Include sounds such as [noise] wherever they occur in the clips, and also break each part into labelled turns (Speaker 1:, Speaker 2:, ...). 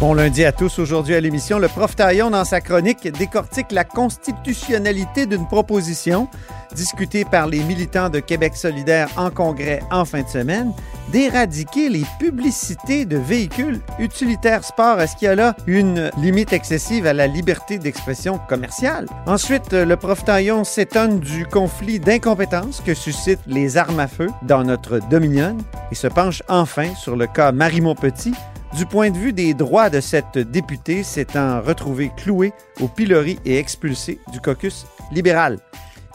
Speaker 1: Bon lundi à tous. Aujourd'hui à l'émission, le prof Taillon, dans sa chronique, décortique la constitutionnalité d'une proposition discutée par les militants de Québec solidaire en congrès en fin de semaine, d'éradiquer les publicités de véhicules utilitaires sport. Est-ce qu'il y a là une limite excessive à la liberté d'expression commerciale? Ensuite, le prof Taillon s'étonne du conflit d'incompétence que suscitent les armes à feu dans notre Dominion et se penche enfin sur le cas Marie Montpetit, du point de vue des droits de cette députée s'étant retrouvée clouée au pilori et expulsée du caucus libéral.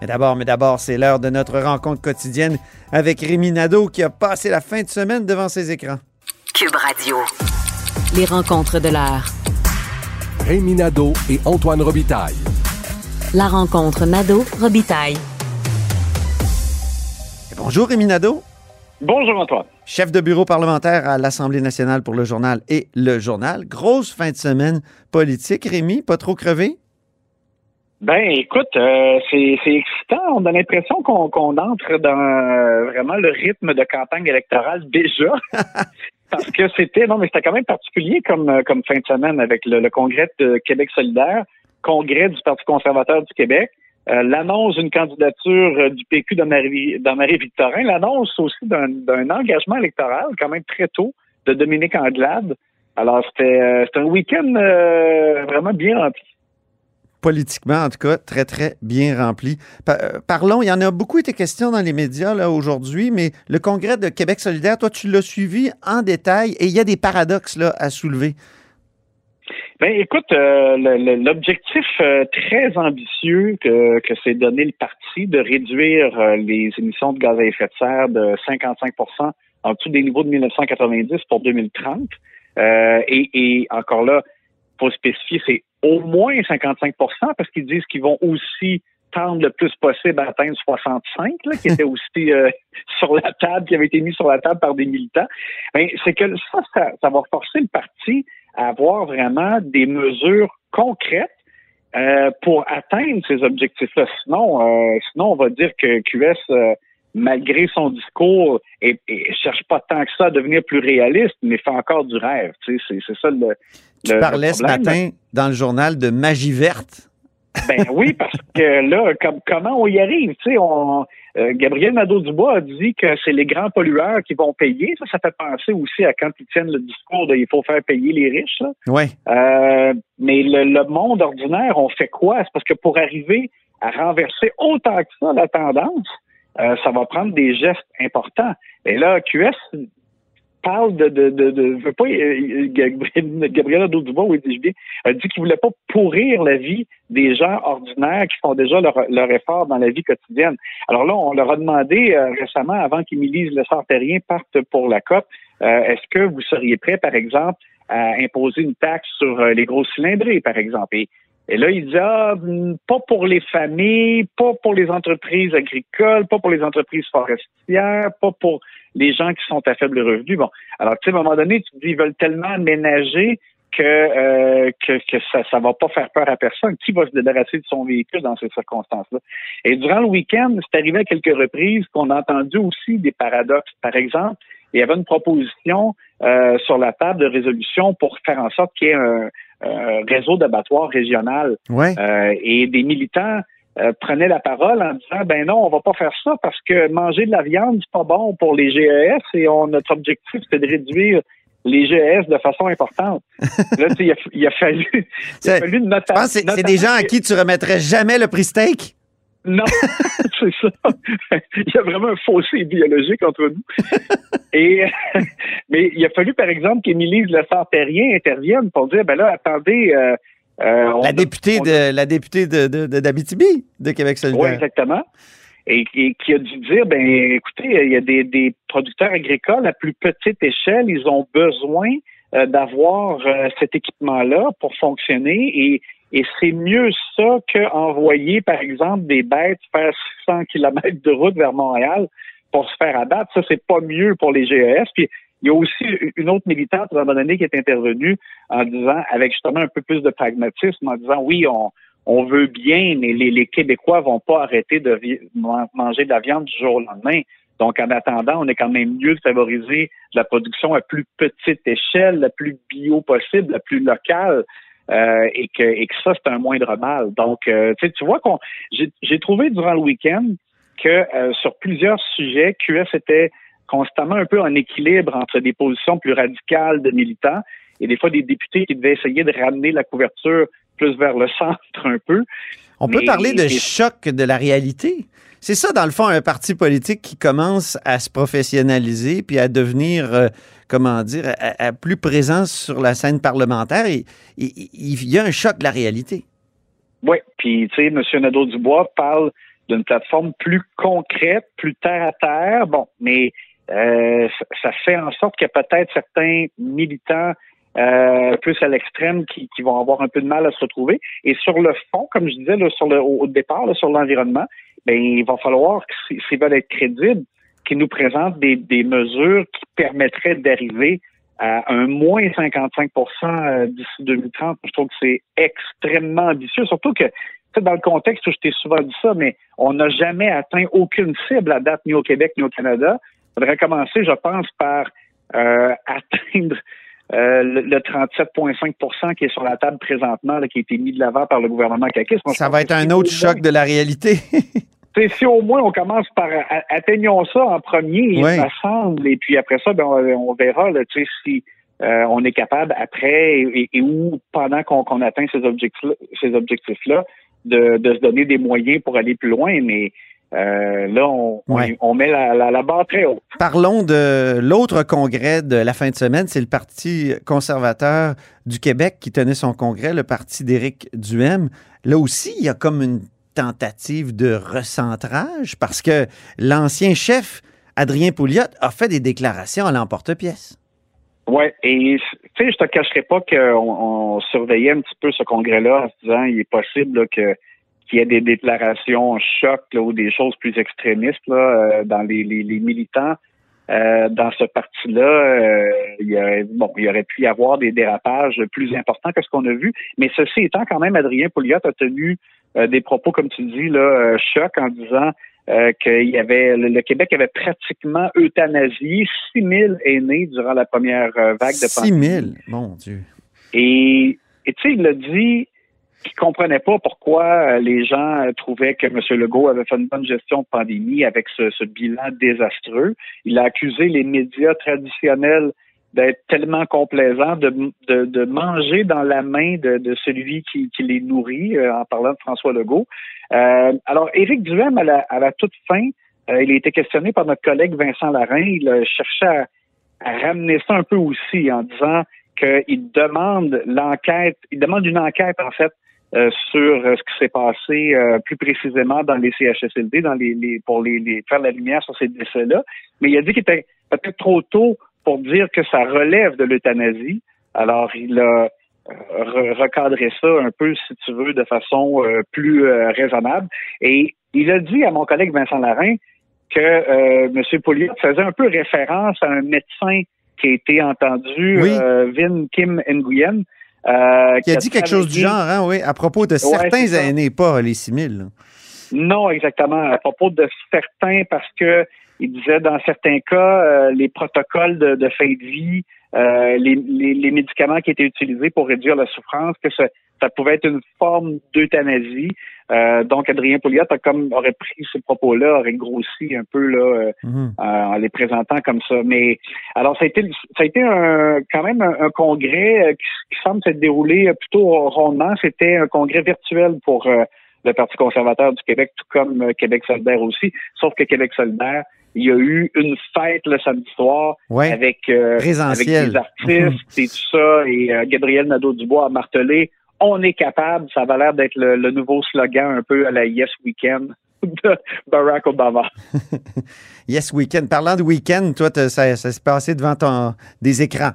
Speaker 1: Mais d'abord, mais d'abord, c'est l'heure de notre rencontre quotidienne avec Rémi Nadeau qui a passé la fin de semaine devant ses écrans.
Speaker 2: Cube Radio. Les rencontres de l'heure.
Speaker 3: Rémi Nadeau et Antoine Robitaille.
Speaker 2: La rencontre Nadeau-Robitaille.
Speaker 1: Bonjour Rémi Nadeau.
Speaker 4: Bonjour Antoine.
Speaker 1: Chef de bureau parlementaire à l'Assemblée nationale pour le journal et le journal. Grosse fin de semaine politique. Rémi, pas trop crevé?
Speaker 4: Ben, écoute, euh, c'est excitant. On a l'impression qu'on entre dans euh, vraiment le rythme de campagne électorale déjà. [laughs] Parce que c'était, non, mais c'était quand même particulier comme, euh, comme fin de semaine avec le, le congrès de Québec solidaire, congrès du Parti conservateur du Québec. Euh, l'annonce d'une candidature euh, du PQ dans Marie-Victorin, l'annonce aussi d'un engagement électoral quand même très tôt de Dominique Anglade. Alors, c'était euh, un week-end vraiment bien rempli.
Speaker 1: Politiquement, en tout cas, très, très bien rempli. parlons, il y en a beaucoup été question dans les médias aujourd'hui, mais le congrès de Québec solidaire, toi, tu l'as suivi en détail et il y a des paradoxes à soulever.
Speaker 4: Ben, écoute, euh, l'objectif euh, très ambitieux que, que s'est donné le parti de réduire euh, les émissions de gaz à effet de serre de 55% en dessous des niveaux de 1990 pour 2030. Et, et, encore là, faut spécifier, c'est au moins 55% parce qu'ils disent qu'ils vont aussi tendre le plus possible à atteindre 65, là, qui était [laughs] aussi sur la table, qui avait été mis sur la table par des militants. Ben, c'est que ça, ça, ça va forcer le parti avoir vraiment des mesures concrètes euh, pour atteindre ces objectifs-là. Sinon, euh, sinon, on va dire que QS, euh, malgré son discours, et, cherche pas tant que ça à devenir plus réaliste, mais fait encore du rêve. Tu sais, c'est, ça le.
Speaker 1: Tu parlais ce matin dans le journal de magie verte.
Speaker 4: Ben oui, parce que là, comme, comment on y arrive? Tu sais, on, euh, Gabriel Nadeau-Dubois a dit que c'est les grands pollueurs qui vont payer. Ça, ça fait penser aussi à quand ils tiennent le discours de il faut faire payer les riches.
Speaker 1: Oui.
Speaker 4: Euh, mais le, monde ordinaire, on fait quoi? C'est parce que pour arriver à renverser autant que ça la tendance, euh, ça va prendre des gestes importants. Et là, QS parle de, de, de, de veut pas, euh, Gabriel Nadeau-Dubois, oui, dis bien, a dit qu'il voulait pas pourrir la vie des gens ordinaires qui font déjà leur, leur effort dans la vie quotidienne. Alors là, on leur a demandé euh, récemment, avant qu'Émilie Le Sartérien parte pour la COP, euh, est-ce que vous seriez prêt, par exemple, à imposer une taxe sur les gros cylindrés, par exemple? Et là, il dit, ah, hmm, pas pour les familles, pas pour les entreprises agricoles, pas pour les entreprises forestières, pas pour les gens qui sont à faible revenu. Bon, alors tu sais, à un moment donné, tu te dis, ils veulent tellement ménager que, euh, que, que ça ne va pas faire peur à personne. Qui va se débarrasser de son véhicule dans ces circonstances-là? Et durant le week-end, c'est arrivé à quelques reprises qu'on a entendu aussi des paradoxes. Par exemple, il y avait une proposition euh, sur la table de résolution pour faire en sorte qu'il y ait un, réseau d'abattoirs régional.
Speaker 1: Ouais.
Speaker 4: Euh, et des militants euh, prenait la parole en disant ben non, on va pas faire ça parce que manger de la viande, c'est pas bon pour les GES et on, notre objectif, c'est de réduire les GES de façon importante. [laughs] Là, il a, il a fallu, il a fallu
Speaker 1: notation. C'est des gens à qui tu remettrais jamais le prix steak?
Speaker 4: Non, [laughs] c'est ça. [laughs] il y a vraiment un fossé biologique entre nous. [laughs] Et, mais il a fallu, par exemple, qu'Émilie Le Sartérien intervienne pour dire, ben là, attendez, euh,
Speaker 1: euh, la, députée de, la députée de, d'Abitibi, de, Québec solidaire.
Speaker 4: Oui, exactement. Et, qui a dû dire, ben écoutez, il y a des, producteurs agricoles à plus petite échelle, ils ont besoin euh, d'avoir euh, cet équipement-là pour fonctionner et, et c'est mieux ça qu'envoyer, par exemple, des bêtes faire 600 km de route vers Montréal pour se faire abattre. Ça, c'est pas mieux pour les GES. Puis Il y a aussi une autre militante, à un moment donné, qui est intervenue en disant, avec justement un peu plus de pragmatisme, en disant, oui, on, on veut bien, mais les, les Québécois vont pas arrêter de manger de la viande du jour au lendemain. Donc, en attendant, on est quand même mieux de favoriser la production à plus petite échelle, la plus bio possible, la plus locale. Euh, et, que, et que ça, c'est un moindre mal. Donc, euh, tu vois qu'on j'ai trouvé durant le week-end que euh, sur plusieurs sujets, QS était constamment un peu en équilibre entre des positions plus radicales de militants et des fois des députés qui devaient essayer de ramener la couverture plus vers le [laughs] centre un peu.
Speaker 1: On peut parler de choc de la réalité. C'est ça, dans le fond, un parti politique qui commence à se professionnaliser puis à devenir, comment dire, à, plus présent sur la scène parlementaire. Il, y a un choc de la réalité.
Speaker 4: Oui, puis, tu sais, M. Nadeau-Dubois parle d'une plateforme plus concrète, plus terre à terre. Bon, mais euh, ça fait en sorte qu'il y a peut-être certains militants euh, plus à l'extrême qui, vont avoir un peu de mal à se retrouver. Et sur le fond, comme je disais au départ, sur l'environnement, ben, il va falloir, s'ils veulent être crédibles, qu'ils nous présentent des, mesures qui permettraient d'arriver à un moins 55% euh, d'ici 2030. Je trouve que c'est extrêmement ambitieux, surtout que dans le contexte où je t'ai souvent dit ça, mais on n'a jamais atteint aucune cible à date ni au Québec ni au Canada. Il faudrait commencer, je pense, par euh, atteindre euh, le, 37,5% qui est sur la table présentement, qui a été mis de l'avant par le gouvernement caquiste.
Speaker 1: Ça va être un autre choc de la réalité. [laughs]
Speaker 4: si au moins on commence par atteignons ça en premier, il me semble, et puis après ça, ben, on, verra si euh, on est capable après et, où pendant qu'on atteint ces objectifs ces objectifs-là de, de se donner des moyens pour aller plus loin. Mais euh, là, on, met la, barre très haute.
Speaker 1: Parlons de l'autre congrès de la fin de semaine. C'est le Parti conservateur du Québec qui tenait son congrès, le parti d'Éric Duhem. Là aussi, il y a comme une tentative de recentrage parce que l'ancien chef, Adrien Pouliot, a fait des déclarations à l'emporte-pièce.
Speaker 4: Oui, et tu sais, je te cacherai pas qu'on surveillait un petit peu ce congrès-là en se disant il est possible qu'il y ait des déclarations choc ou des choses plus extrémistes là, euh, dans les, militants. Euh, dans ce parti-là, euh, il, y bon, il aurait pu y avoir des dérapages plus importants que ce qu'on a vu. Mais ceci étant, quand même, Adrien Pouliot a tenu des propos, comme tu dis, là, choc en disant qu'il y avait le, Québec avait pratiquement euthanasié 6 000 aînés durant la première vague de
Speaker 1: pandémie. 6 000, mon Dieu.
Speaker 4: Et tu sais, il l'a dit qui comprenait pas pourquoi euh, les gens euh, trouvaient que M. Legault avait fait une bonne gestion de pandémie avec ce, bilan désastreux. Il a accusé les médias traditionnels d'être tellement complaisants, de, de, manger dans la main de, celui qui, les nourrit, euh, en parlant de François Legault. alors, Éric Duhem, à la, à la toute fin, il a été questionné par notre collègue Vincent Larin. Il cherchait à ramener ça un peu aussi en disant qu'il demande l'enquête, il demande une enquête, en fait, euh, sur euh, ce qui s'est passé euh, plus précisément dans les CHSLD, dans les, les pour les, les, faire la lumière sur ces décès-là. Mais il a dit qu'il était peut-être trop tôt pour dire que ça relève de l'euthanasie. Alors, il a recadré ça un peu, si tu veux, de façon plus raisonnable. Et il a dit à mon collègue Vincent Larin que M. Pouliot faisait un peu référence à un médecin qui a été entendu, Vin Kim Nguyen,
Speaker 1: euh, qui a dit quelque chose du genre, hein, oui, à propos de certains aînés, pas les 6 000.
Speaker 4: Non, exactement. À propos de certains, parce que il disait dans certains cas, euh, les protocoles de, fin de vie, euh, les, les, médicaments qui étaient utilisés pour réduire la souffrance, que ça, ça pouvait être une forme d'euthanasie. Euh, donc, Adrien Pouliot a comme aurait pris ces propos-là, aurait grossi un peu là euh, mhm. euh, en les présentant comme ça. Mais alors, ça a été, ça a été un, quand même un, congrès qui, semble s'être déroulé plutôt rondement. C'était un congrès virtuel pour le Parti conservateur du Québec, tout comme Québec solidaire aussi. Sauf que Québec solidaire, il y a eu une fête le samedi soir avec, avec des artistes et tout ça. Et Gabriel Nadeau-Dubois a martelé on est capable, ça va l'air d'être le, nouveau slogan un peu à la Yes Weekend de Barack Obama. [laughs]
Speaker 1: yes Weekend. Parlant de week-end, toi, ça, s'est passé devant ton, des écrans.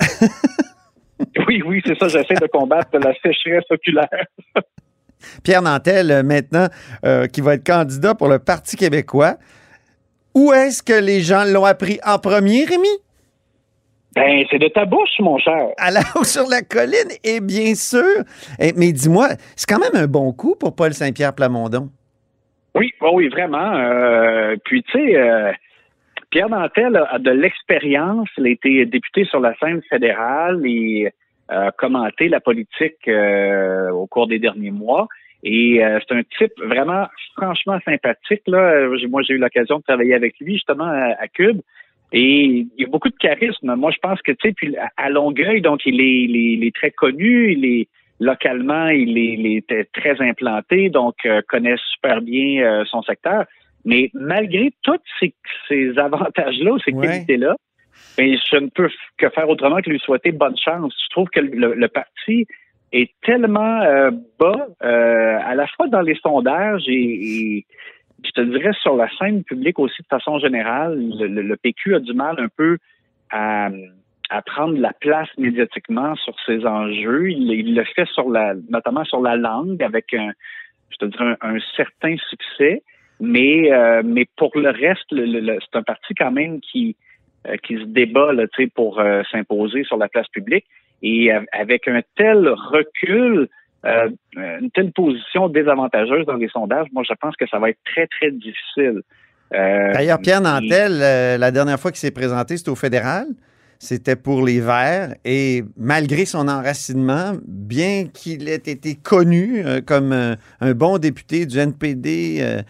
Speaker 1: [laughs]
Speaker 4: oui, oui, c'est ça. J'essaie de combattre la sécheresse oculaire. [laughs]
Speaker 1: Pierre Nantel, euh, maintenant, euh, qui va être candidat pour le Parti québécois. Où est-ce que les gens l'ont appris en premier, Rémi?
Speaker 4: Ben, c'est de ta bouche, mon cher.
Speaker 1: À la haut [laughs] sur la colline, et bien sûr. Eh, mais dis-moi, c'est quand même un bon coup pour Paul Saint-Pierre Plamondon.
Speaker 4: Oui, oui, oui, vraiment. Euh, puis, tu sais, euh, Pierre Nantel a de l'expérience. Il a été député sur la scène fédérale et a commenté la politique euh, au cours des derniers mois. Et euh, c'est un type vraiment franchement sympathique. Là. Moi, j'ai eu l'occasion de travailler avec lui justement à, Cube. Et il y a beaucoup de charisme. Moi, je pense que, tu sais, puis à Longueuil, donc il est, il est, très connu, il est localement, il est, il est très implanté, donc euh, connaît super bien euh, son secteur. Mais malgré tous ces, ces avantages-là, ces qualités-là, ben, je ne peux que faire autrement que lui souhaiter bonne chance. Je trouve que le, le parti est tellement euh, bas, euh, à la fois dans les sondages et, je te dirais sur la scène publique aussi de façon générale, le, PQ a du mal un peu à, prendre la place médiatiquement sur ses enjeux. Il, le fait sur la, notamment sur la langue avec un, je te dirais un, certain succès, mais euh, mais pour le reste, c'est un parti quand même qui qui se débat là, pour s'imposer sur la place publique. Et avec un tel recul, euh, une telle position désavantageuse dans les sondages, moi, je pense que ça va être très, très difficile.
Speaker 1: Euh, D'ailleurs, Pierre Nantel, euh, la dernière fois qu'il s'est présenté, c'était au fédéral. C'était pour les Verts. Et malgré son enracinement, bien qu'il ait été connu comme un bon député du NPD,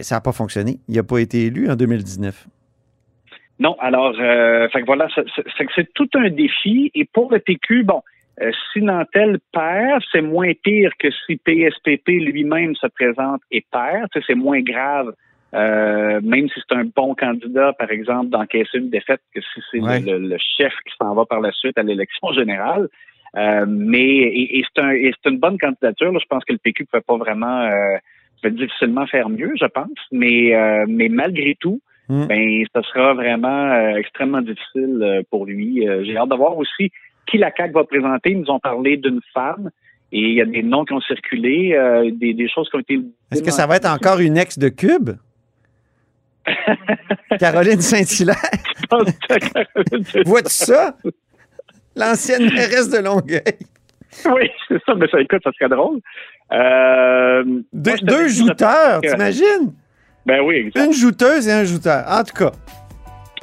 Speaker 1: ça n'a pas fonctionné. Il n'a pas été élu en 2019.
Speaker 4: Non, alors, euh, fait que voilà, c'est tout un défi. Et pour le PQ, bon, euh, si Nantel perd, c'est moins pire que si PSPP lui-même se présente et perd. C'est moins grave, euh, même si c'est un bon candidat, par exemple, d'encaisser une défaite, que si c'est le, chef qui s'en va par la suite à l'élection générale. Euh, mais et, c'est un, une bonne candidature. Je pense que le PQ ne peut pas vraiment, euh, peut difficilement faire mieux, je pense. Mais, mais malgré tout, Mm. ben ce sera vraiment euh, extrêmement difficile euh, pour lui. Euh, j'ai hâte de voir aussi qui la CAQ va présenter. Ils nous ont parlé d'une femme et il y a des noms qui ont circulé, des, choses qui ont été.
Speaker 1: Est-ce que ça va être encore une ex de Cube? [laughs] Caroline [laughs] Saint-Hilaire? Vois-tu ça? L'ancienne mairesse de Longueuil.
Speaker 4: Oui, c'est ça, mais ça écoute, ça serait drôle.
Speaker 1: deux, deux jouteurs, t'imagines?
Speaker 4: Ben oui.
Speaker 1: Une jouteuse et un jouteur. En tout cas.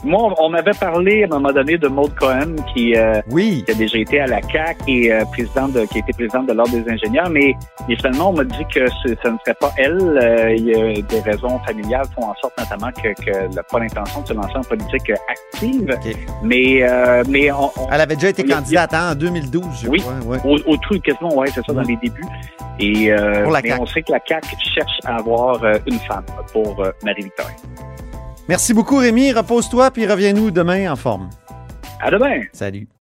Speaker 4: Moi, on m'avait parlé à un moment donné de Maud Cohen qui, euh, a déjà été à la CAC et euh, présidente de, qui a été présidente de l'Ordre des ingénieurs, mais, finalement, on m'a dit que ce, ne serait pas elle. Euh, il y a des raisons familiales font en sorte notamment que, que n'a pas l'intention de se lancer en politique active. Mais, mais
Speaker 1: elle avait déjà été candidate hein, en 2012, je
Speaker 4: oui,
Speaker 1: crois.
Speaker 4: Au, au truc, quasiment, ouais, c'est ça, dans les débuts. Et mais on sait que la CAC cherche à avoir une femme pour Marie-Victoria.
Speaker 1: Merci beaucoup, Rémi. Repose-toi, puis reviens-nous demain en forme.
Speaker 4: À demain.
Speaker 1: Salut.